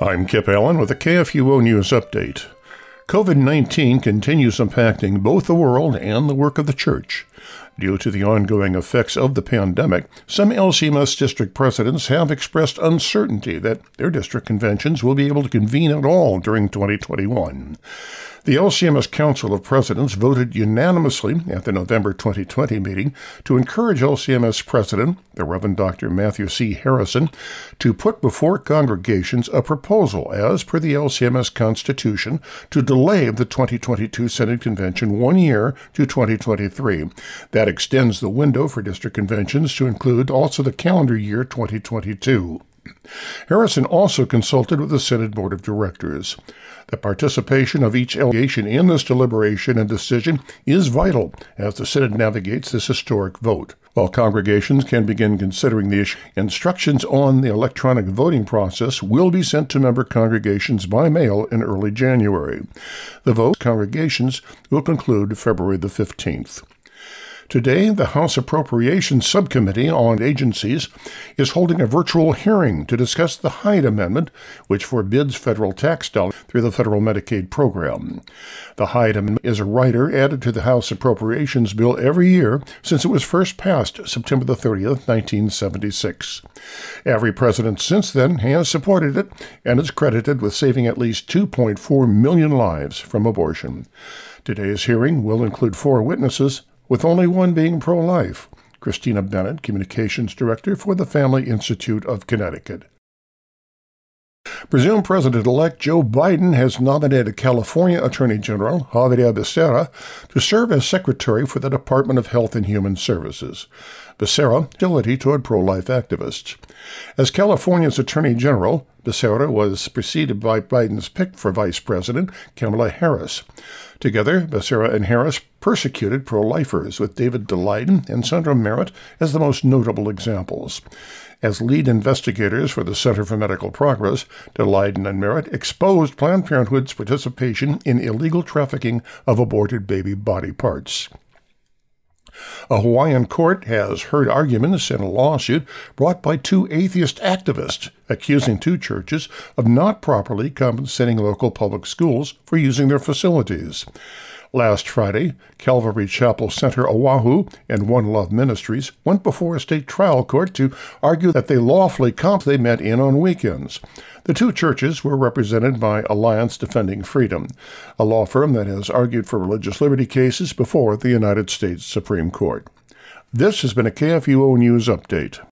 I'm Kip Allen with a KFUO News Update. COVID 19 continues impacting both the world and the work of the church. Due to the ongoing effects of the pandemic, some LCMS district presidents have expressed uncertainty that their district conventions will be able to convene at all during 2021. The LCMS Council of Presidents voted unanimously at the November 2020 meeting to encourage LCMS President, the Reverend Dr. Matthew C. Harrison, to put before congregations a proposal, as per the LCMS Constitution, to delay the 2022 Synod Convention one year to 2023. That extends the window for district conventions to include also the calendar year 2022. Harrison also consulted with the Synod Board of Directors. The participation of each delegation in this deliberation and decision is vital as the Synod navigates this historic vote. While congregations can begin considering the issue, instructions on the electronic voting process will be sent to member congregations by mail in early January. The vote congregations will conclude February the 15th. Today, the House Appropriations Subcommittee on Agencies is holding a virtual hearing to discuss the Hyde Amendment, which forbids federal tax dollars through the federal Medicaid program. The Hyde Amendment is a rider added to the House Appropriations Bill every year since it was first passed September 30, 1976. Every president since then has supported it and is credited with saving at least 2.4 million lives from abortion. Today's hearing will include four witnesses with only one being pro life. Christina Bennett, Communications Director for the Family Institute of Connecticut. Presumed President elect Joe Biden has nominated California Attorney General Xavier Becerra to serve as Secretary for the Department of Health and Human Services. Becerra, hostility toward pro life activists. As California's Attorney General, Becerra was preceded by Biden's pick for Vice President, Kamala Harris. Together, Becerra and Harris persecuted pro lifers, with David Daleiden and Sandra Merritt as the most notable examples. As lead investigators for the Center for Medical Progress, Daleiden and Merritt exposed Planned Parenthood's participation in illegal trafficking of aborted baby body parts. A Hawaiian court has heard arguments in a lawsuit brought by two atheist activists accusing two churches of not properly compensating local public schools for using their facilities. Last Friday, Calvary Chapel Central Oahu and One Love Ministries went before a state trial court to argue that they lawfully comp they met in on weekends. The two churches were represented by Alliance Defending Freedom, a law firm that has argued for religious liberty cases before the United States Supreme Court. This has been a KFUO News Update.